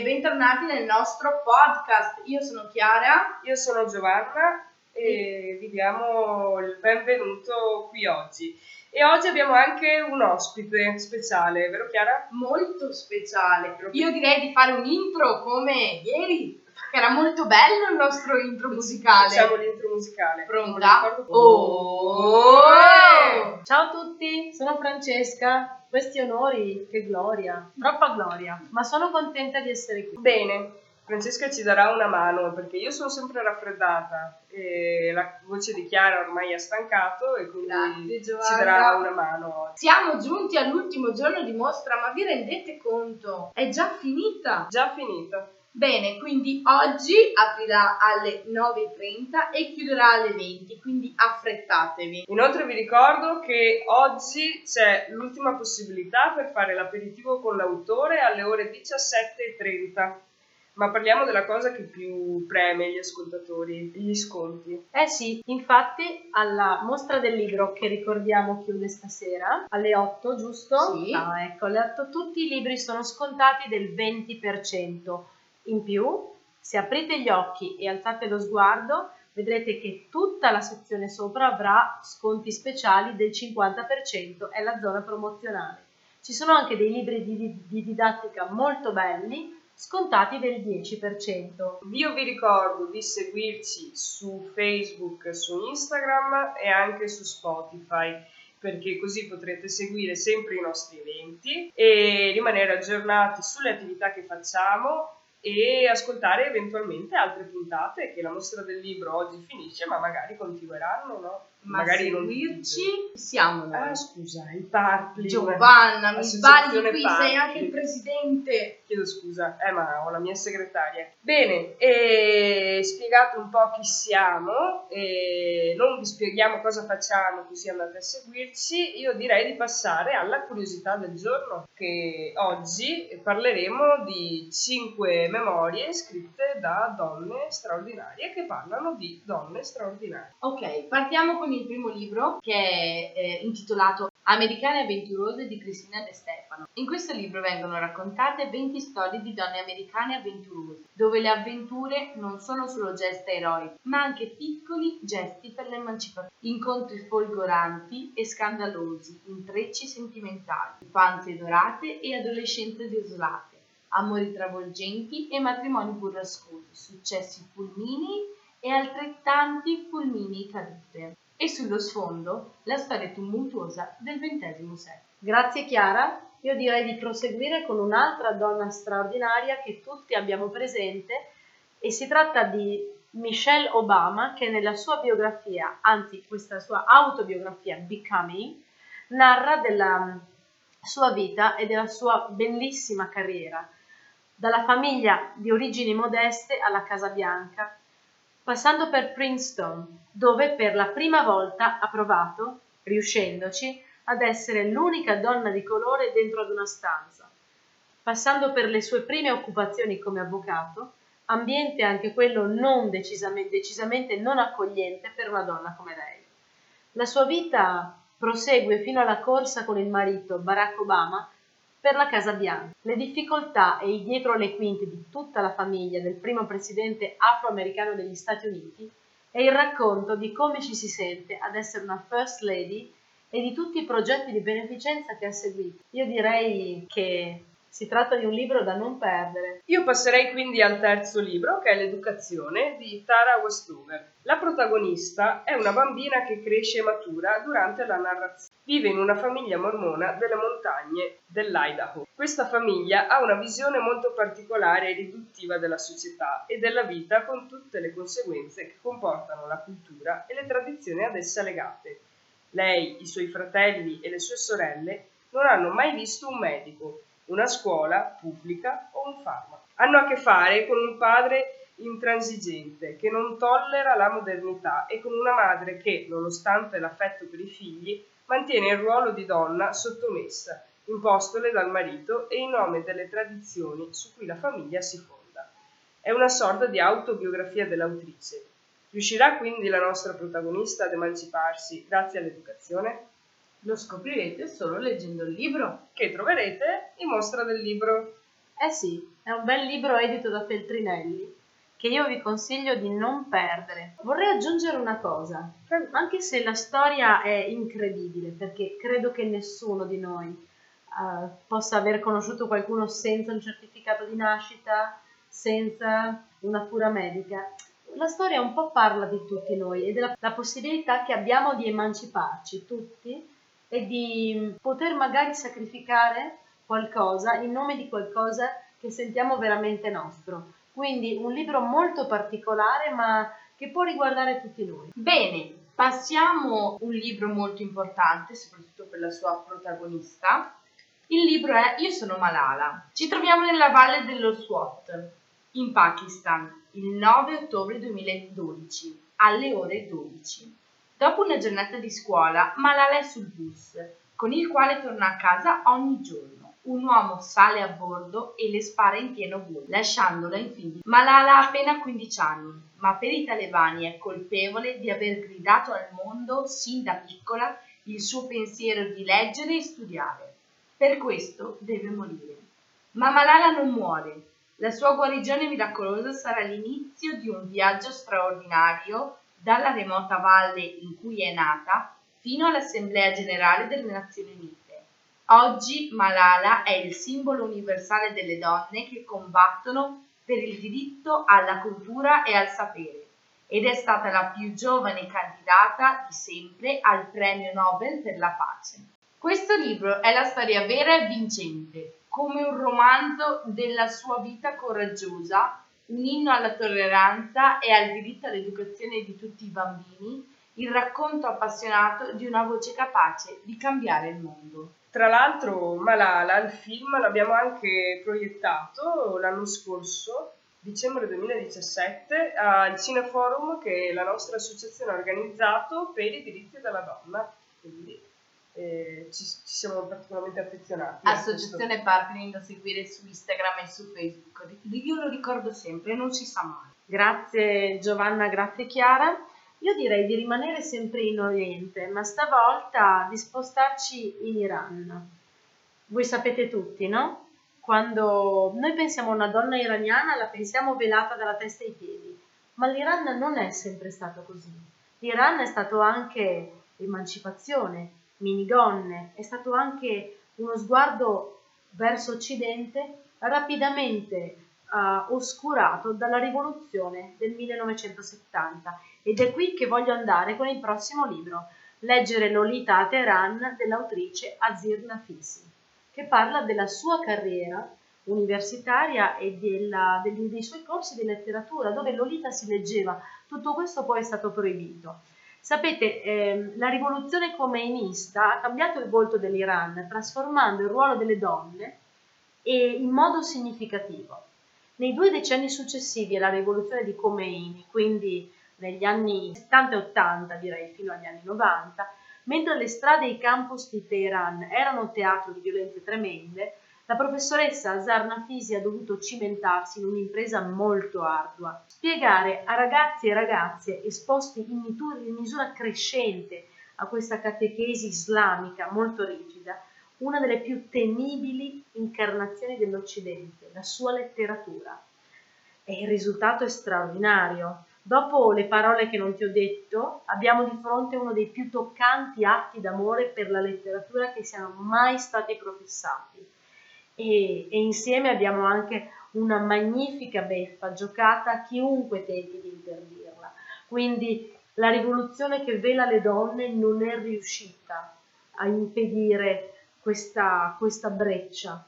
e bentornati nel nostro podcast. Io sono Chiara. Io sono Giovanna e vi diamo il benvenuto qui oggi. E oggi abbiamo anche un ospite speciale, vero Chiara? Molto speciale. Io direi di fare un intro come ieri, che era molto bello il nostro intro musicale. Facciamo l'intro musicale. Pronta? Oh! Ciao a tutti, sono Francesca. Questi onori, che gloria, troppa gloria, ma sono contenta di essere qui. Bene, Francesca ci darà una mano perché io sono sempre raffreddata e la voce di Chiara ormai ha stancato e quindi Grazie, ci darà una mano. Siamo giunti all'ultimo giorno di mostra, ma vi rendete conto? È già finita. Già finito. Bene, quindi oggi aprirà alle 9.30 e chiuderà alle 20, quindi affrettatevi. Inoltre vi ricordo che oggi c'è l'ultima possibilità per fare l'aperitivo con l'autore alle ore 17.30. Ma parliamo della cosa che più preme gli ascoltatori, gli sconti. Eh sì, infatti alla mostra del libro che ricordiamo chiude stasera alle 8, giusto? Sì. Ah, ecco, alle 8 tutti i libri sono scontati del 20%. In più, se aprite gli occhi e alzate lo sguardo, vedrete che tutta la sezione sopra avrà sconti speciali del 50%, è la zona promozionale. Ci sono anche dei libri di, di didattica molto belli, scontati del 10%. Io vi ricordo di seguirci su Facebook, su Instagram e anche su Spotify perché così potrete seguire sempre i nostri eventi e rimanere aggiornati sulle attività che facciamo e ascoltare eventualmente altre puntate che la mostra del libro oggi finisce ma magari continueranno, no? Ma magari non seguirci siamo noi. Ah, scusa, il Parpli. Giovanna, mi sbagli qui, Parpli. sei anche il presidente. Chiedo scusa, eh, ma ho la mia segretaria. Bene, e spiegato un po' chi siamo, e non vi spieghiamo cosa facciamo, così andate a seguirci. Io direi di passare alla curiosità del giorno, che oggi parleremo di cinque memorie scritte da donne straordinarie che parlano di donne straordinarie. Ok, partiamo con il primo libro che è eh, intitolato Americane avventurose di Cristina De Stefano. In questo libro vengono raccontate 20 storie di donne americane avventurose, dove le avventure non sono solo gesta eroiche, ma anche piccoli gesti per l'emancipazione, incontri folgoranti e scandalosi, intrecci sentimentali, infanzie dorate e adolescenze desolate, amori travolgenti e matrimoni burrascosi, successi fulminei e altrettanti fulmini cadute. E sullo sfondo la storia tumultuosa del XX secolo. Grazie Chiara, io direi di proseguire con un'altra donna straordinaria che tutti abbiamo presente e si tratta di Michelle Obama che nella sua biografia, anzi questa sua autobiografia Becoming, narra della sua vita e della sua bellissima carriera, dalla famiglia di origini modeste alla Casa Bianca, passando per Princeton, dove per la prima volta ha provato, riuscendoci, ad essere l'unica donna di colore dentro ad una stanza, passando per le sue prime occupazioni come avvocato, ambiente anche quello non decisamente, decisamente non accogliente per una donna come lei. La sua vita prosegue fino alla corsa con il marito Barack Obama per la Casa Bianca. Le difficoltà e i dietro le quinte di tutta la famiglia del primo presidente afroamericano degli Stati Uniti è il racconto di come ci si sente ad essere una First Lady e di tutti i progetti di beneficenza che ha seguito. Io direi che si tratta di un libro da non perdere. Io passerei quindi al terzo libro, che è L'educazione di Tara Westover. La protagonista è una bambina che cresce e matura durante la narrazione. Vive in una famiglia mormona delle montagne dell'Idaho. Questa famiglia ha una visione molto particolare e riduttiva della società e della vita con tutte le conseguenze che comportano la cultura e le tradizioni ad essa legate. Lei, i suoi fratelli e le sue sorelle non hanno mai visto un medico, una scuola pubblica o un farmaco. Hanno a che fare con un padre intransigente che non tollera la modernità e con una madre che, nonostante l'affetto per i figli, mantiene il ruolo di donna sottomessa, impostole dal marito e in nome delle tradizioni su cui la famiglia si fonda. È una sorta di autobiografia dell'autrice. Riuscirà quindi la nostra protagonista ad emanciparsi grazie all'educazione? Lo scoprirete solo leggendo il libro. Che troverete in mostra del libro. Eh sì, è un bel libro edito da Feltrinelli che io vi consiglio di non perdere. Vorrei aggiungere una cosa, anche se la storia è incredibile, perché credo che nessuno di noi uh, possa aver conosciuto qualcuno senza un certificato di nascita, senza una cura medica. La storia un po' parla di tutti noi e della possibilità che abbiamo di emanciparci tutti e di poter magari sacrificare qualcosa in nome di qualcosa che sentiamo veramente nostro. Quindi un libro molto particolare ma che può riguardare tutti noi. Bene, passiamo un libro molto importante, soprattutto per la sua protagonista. Il libro è Io sono Malala. Ci troviamo nella valle dello Swat, in Pakistan, il 9 ottobre 2012, alle ore 12. Dopo una giornata di scuola, Malala è sul bus, con il quale torna a casa ogni giorno un uomo sale a bordo e le spara in pieno volo, lasciandola infine. Malala ha appena 15 anni, ma per i talebani è colpevole di aver gridato al mondo sin da piccola il suo pensiero di leggere e studiare. Per questo deve morire. Ma Malala non muore. La sua guarigione miracolosa sarà l'inizio di un viaggio straordinario dalla remota valle in cui è nata fino all'Assemblea generale delle Nazioni Unite. Oggi Malala è il simbolo universale delle donne che combattono per il diritto alla cultura e al sapere ed è stata la più giovane candidata di sempre al premio Nobel per la pace. Questo libro è la storia vera e vincente, come un romanzo della sua vita coraggiosa, un inno alla tolleranza e al diritto all'educazione di tutti i bambini, il racconto appassionato di una voce capace di cambiare il mondo. Tra l'altro Malala, il film, l'abbiamo anche proiettato l'anno scorso, dicembre 2017, al Cineforum che la nostra associazione ha organizzato per i diritti della donna. Quindi eh, ci, ci, siamo particolarmente affezionati. Associazione Partnering da seguire su Instagram e su Facebook. Io lo ricordo sempre, non si sa mai. Grazie Giovanna, grazie Chiara. Io direi di rimanere sempre in Oriente, ma stavolta di spostarci in Iran. Voi sapete tutti, no? Quando noi pensiamo a una donna iraniana, la pensiamo velata dalla testa ai piedi, ma l'Iran non è sempre stato così. L'Iran è stato anche emancipazione, minigonne, è stato anche uno sguardo verso Occidente rapidamente uh, oscurato dalla rivoluzione del 1970 ed è qui che voglio andare con il prossimo libro, leggere Lolita a Teheran dell'autrice Azir Nafisi, che parla della sua carriera universitaria e della, dei, dei suoi corsi di letteratura, dove Lolita si leggeva. Tutto questo poi è stato proibito. Sapete, eh, la rivoluzione comeinista ha cambiato il volto dell'Iran, trasformando il ruolo delle donne in modo significativo. Nei due decenni successivi alla rivoluzione di Khomeini, quindi negli anni 70 e 80, direi fino agli anni 90, mentre le strade e i campus di Teheran erano teatro di violenze tremende, la professoressa Azar Nafisi ha dovuto cimentarsi in un'impresa molto ardua, spiegare a ragazzi e ragazze esposti in misura crescente a questa catechesi islamica molto rigida, una delle più temibili incarnazioni dell'Occidente, la sua letteratura. E il risultato è straordinario. Dopo le parole che non ti ho detto, abbiamo di fronte uno dei più toccanti atti d'amore per la letteratura che siano mai stati professati. E, e insieme abbiamo anche una magnifica beffa giocata a chiunque tenti di interdirla. Quindi la rivoluzione che vela le donne non è riuscita a impedire questa, questa breccia.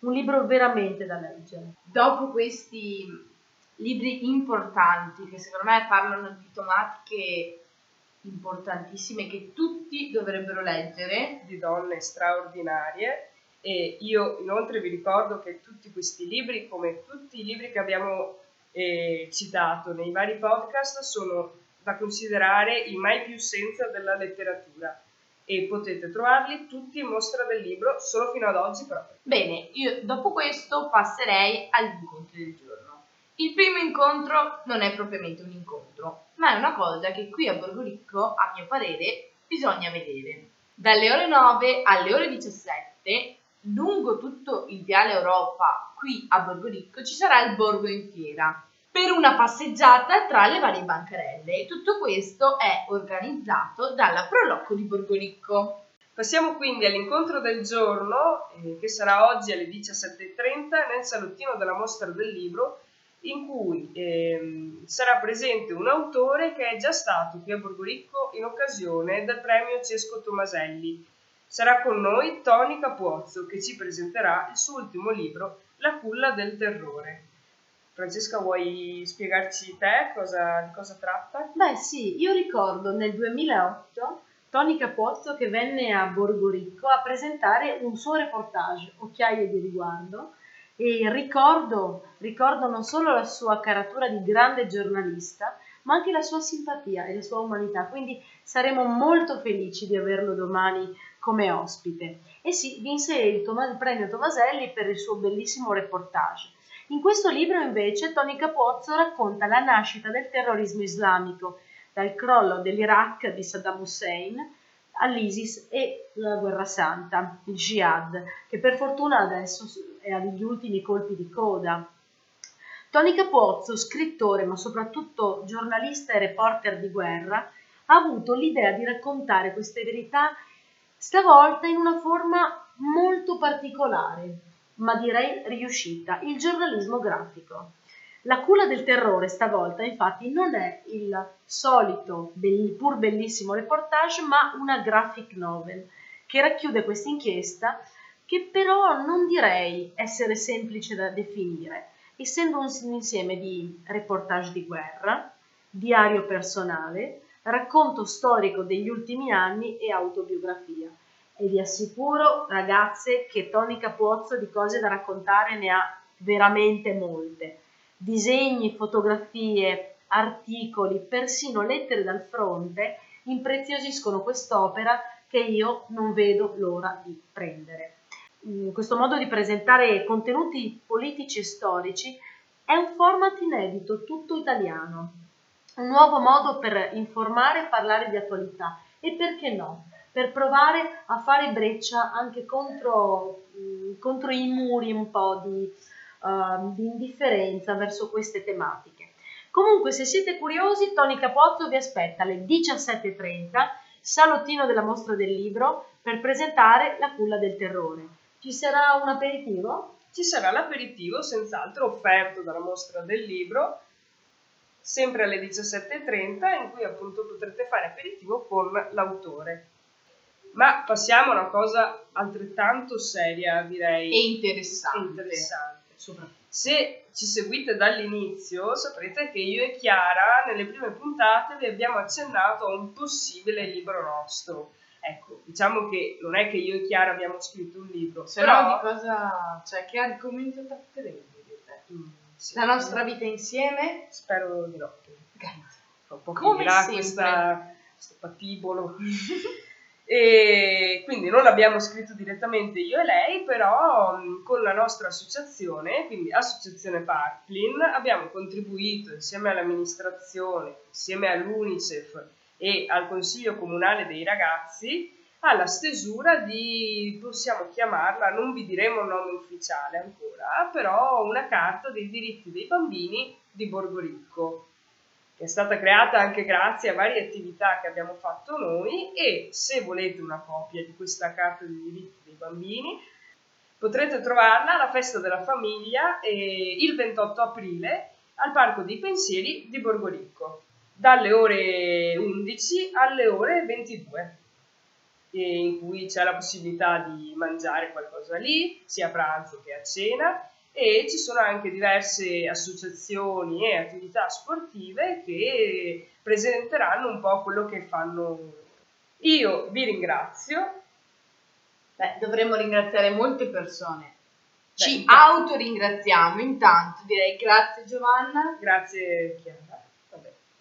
Un libro veramente da leggere. Dopo questi libri importanti che secondo me parlano di tematiche importantissime che tutti dovrebbero leggere. Di donne straordinarie e io inoltre vi ricordo che tutti questi libri, come tutti i libri che abbiamo eh, citato nei vari podcast, sono da considerare i mai più senza della letteratura e potete trovarli tutti in mostra del libro solo fino ad oggi proprio. Bene, io dopo questo passerei agli incontri del giorno. Il primo incontro non è propriamente un incontro, ma è una cosa che qui a Borgoricco, a mio parere, bisogna vedere. Dalle ore 9 alle ore 17 lungo tutto il Viale Europa, qui a Borgoricco, ci sarà il Borgo in Fiera per una passeggiata tra le varie bancarelle. E tutto questo è organizzato dalla Prolocco di Borgoricco. Passiamo quindi all'incontro del giorno, eh, che sarà oggi alle 17.30 nel salottino della mostra del libro, in cui ehm, sarà presente un autore che è già stato qui a Borgoricco in occasione del premio Cesco Tomaselli. Sarà con noi Tony Capuozzo che ci presenterà il suo ultimo libro, La culla del terrore. Francesca, vuoi spiegarci te cosa, di cosa tratta? Beh sì, io ricordo nel 2008 Tony Capozzo che venne a Borgoricco a presentare un suo reportage, Occhiaie di riguardo, e ricordo, ricordo non solo la sua caratura di grande giornalista, ma anche la sua simpatia e la sua umanità, quindi saremo molto felici di averlo domani come ospite. E sì, vinse il, Tom- il premio Tomaselli per il suo bellissimo reportage. In questo libro invece Tony Capozzo racconta la nascita del terrorismo islamico, dal crollo dell'Iraq di Saddam Hussein all'ISIS e la guerra santa, il jihad, che per fortuna adesso è agli ultimi colpi di coda. Tony Capozzo, scrittore ma soprattutto giornalista e reporter di guerra, ha avuto l'idea di raccontare queste verità stavolta in una forma molto particolare, ma direi riuscita, il giornalismo grafico. La culla del terrore stavolta infatti non è il solito pur bellissimo reportage ma una graphic novel che racchiude questa inchiesta che però non direi essere semplice da definire, essendo un insieme di reportage di guerra, diario personale, racconto storico degli ultimi anni e autobiografia. E vi assicuro, ragazze, che Tony Capozzo di cose da raccontare ne ha veramente molte disegni, fotografie, articoli, persino lettere dal fronte impreziosiscono quest'opera che io non vedo l'ora di prendere. Questo modo di presentare contenuti politici e storici è un format inedito, tutto italiano, un nuovo modo per informare e parlare di attualità e perché no, per provare a fare breccia anche contro, mm, contro i muri un po' di uh, di indifferenza verso queste tematiche. Comunque, se siete curiosi, Tony Capozzo vi aspetta alle 17.30, salottino della mostra del libro, per presentare la culla del terrore. Ci sarà un aperitivo? Ci sarà l'aperitivo, senz'altro offerto dalla mostra del libro, sempre alle 17.30, in cui appunto potrete fare aperitivo con l'autore. Ma passiamo a una cosa altrettanto seria, direi. E interessante. interessante. Se ci seguite dall'inizio saprete che io e Chiara nelle prime puntate vi abbiamo accennato a un possibile libro nostro. Ecco, diciamo che non è che io e Chiara abbiamo scritto un libro, però... no di cosa... cioè che argomento tratteremo? Mm, sì. La nostra vita insieme? Spero di no. Grazie. Fra un po' Come sempre. questa, questo patibolo. E quindi non l'abbiamo scritto direttamente io e lei, però mh, con la nostra associazione, quindi Associazione Parklin, abbiamo contribuito insieme all'amministrazione, insieme all'UNICEF e al Consiglio Comunale dei Ragazzi alla stesura di, possiamo chiamarla, non vi diremo un nome ufficiale ancora, però una carta dei diritti dei bambini di Borgoricco che è stata creata anche grazie a varie attività che abbiamo fatto noi e se volete una copia di questa carta dei diritti dei bambini potrete trovarla alla festa della famiglia eh, il 28 aprile al Parco dei Pensieri di Borgoricco dalle ore 11 alle ore 22 in cui c'è la possibilità di mangiare qualcosa lì sia a pranzo che a cena e ci sono anche diverse associazioni e attività sportive che presenteranno un po' quello che fanno. Io vi ringrazio. Beh, dovremmo ringraziare molte persone. Ci Beh, autoringraziamo intanto, direi grazie Giovanna. Grazie Chiara.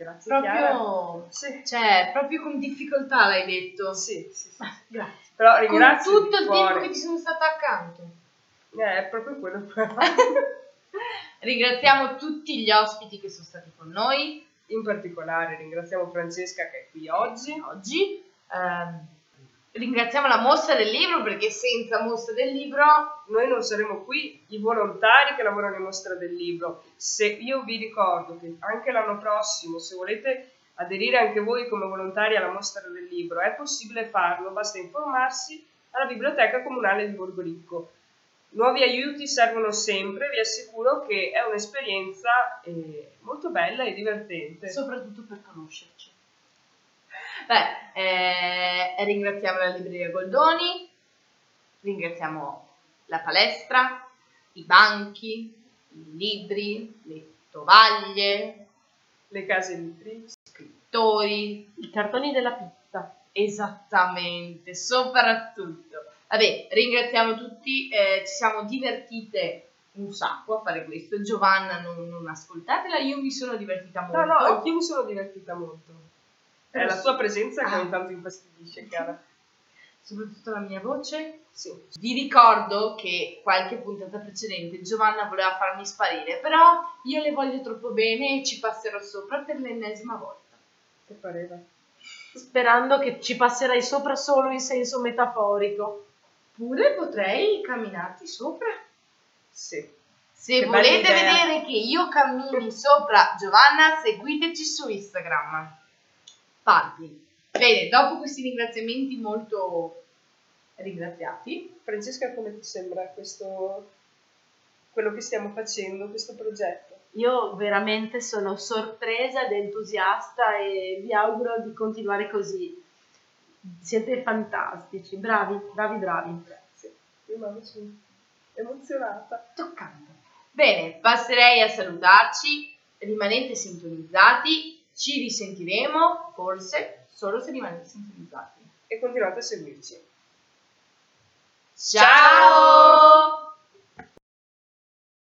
Grazie. Proprio, Sì, cioè, proprio con difficoltà l'hai detto. sì, sì, sì. Grazie. Però Con ringrazio tutto di il cuore. tempo che ti sono stata accanto. Eh, è proprio quello che Ringraziamo tutti gli ospiti che sono stati con noi In particolare ringraziamo Francesca che è qui oggi. oggi. Ehm, ringraziamo la mostra del libro perché senza mostra del libro Noi non saremo qui, i volontari che lavorano in mostra del libro. Se io vi ricordo che anche l'anno prossimo, se volete aderire anche voi come volontari alla mostra del libro, è possibile farlo, basta informarsi alla biblioteca comunale di Borgoricco. Nuovi aiuti servono sempre, vi assicuro che è un'esperienza eh, molto bella e divertente. soprattutto per conoscerci. Beh, eh, ringraziamo la libreria Goldoni, ringraziamo la palestra, i banchi, i libri, le tovaglie, Le case editrici. scrittori, I cartoni della pizza. esattamente, soprattutto. Vabbè, ringraziamo tutti, eh, ci siamo divertite un sacco a fare questo. Giovanna, non, non ascoltatela, io mi sono divertita molto. No, no, anch'io mi sono divertita molto. È la tua presenza che Ah. ogni tanto infastidisce, cara. Soprattutto la mia voce. Sì. Vi ricordo che qualche puntata precedente Giovanna voleva farmi sparire, però io le voglio troppo bene e ci passerò sopra per l'ennesima volta. Che pareva? Sperando che ci passerai sopra solo in senso metaforico. Pure potrei camminarti sopra. Sì. Se Che volete vedere che io cammini sopra Giovanna, seguiteci su Instagram. Parti. Bene, dopo questi ringraziamenti molto ringraziati, Francesca, come ti sembra questo quello che stiamo facendo, questo progetto? Io veramente sono sorpresa ed entusiasta e vi auguro di continuare così. Siete fantastici, bravi, bravi, bravi. Grazie. Io mamma sono emozionata. toccante. Bene, passerei a salutarci. Rimanete sintonizzati. Ci risentiremo, forse, solo se rimanete sintonizzati. E continuate a seguirci. Ciao!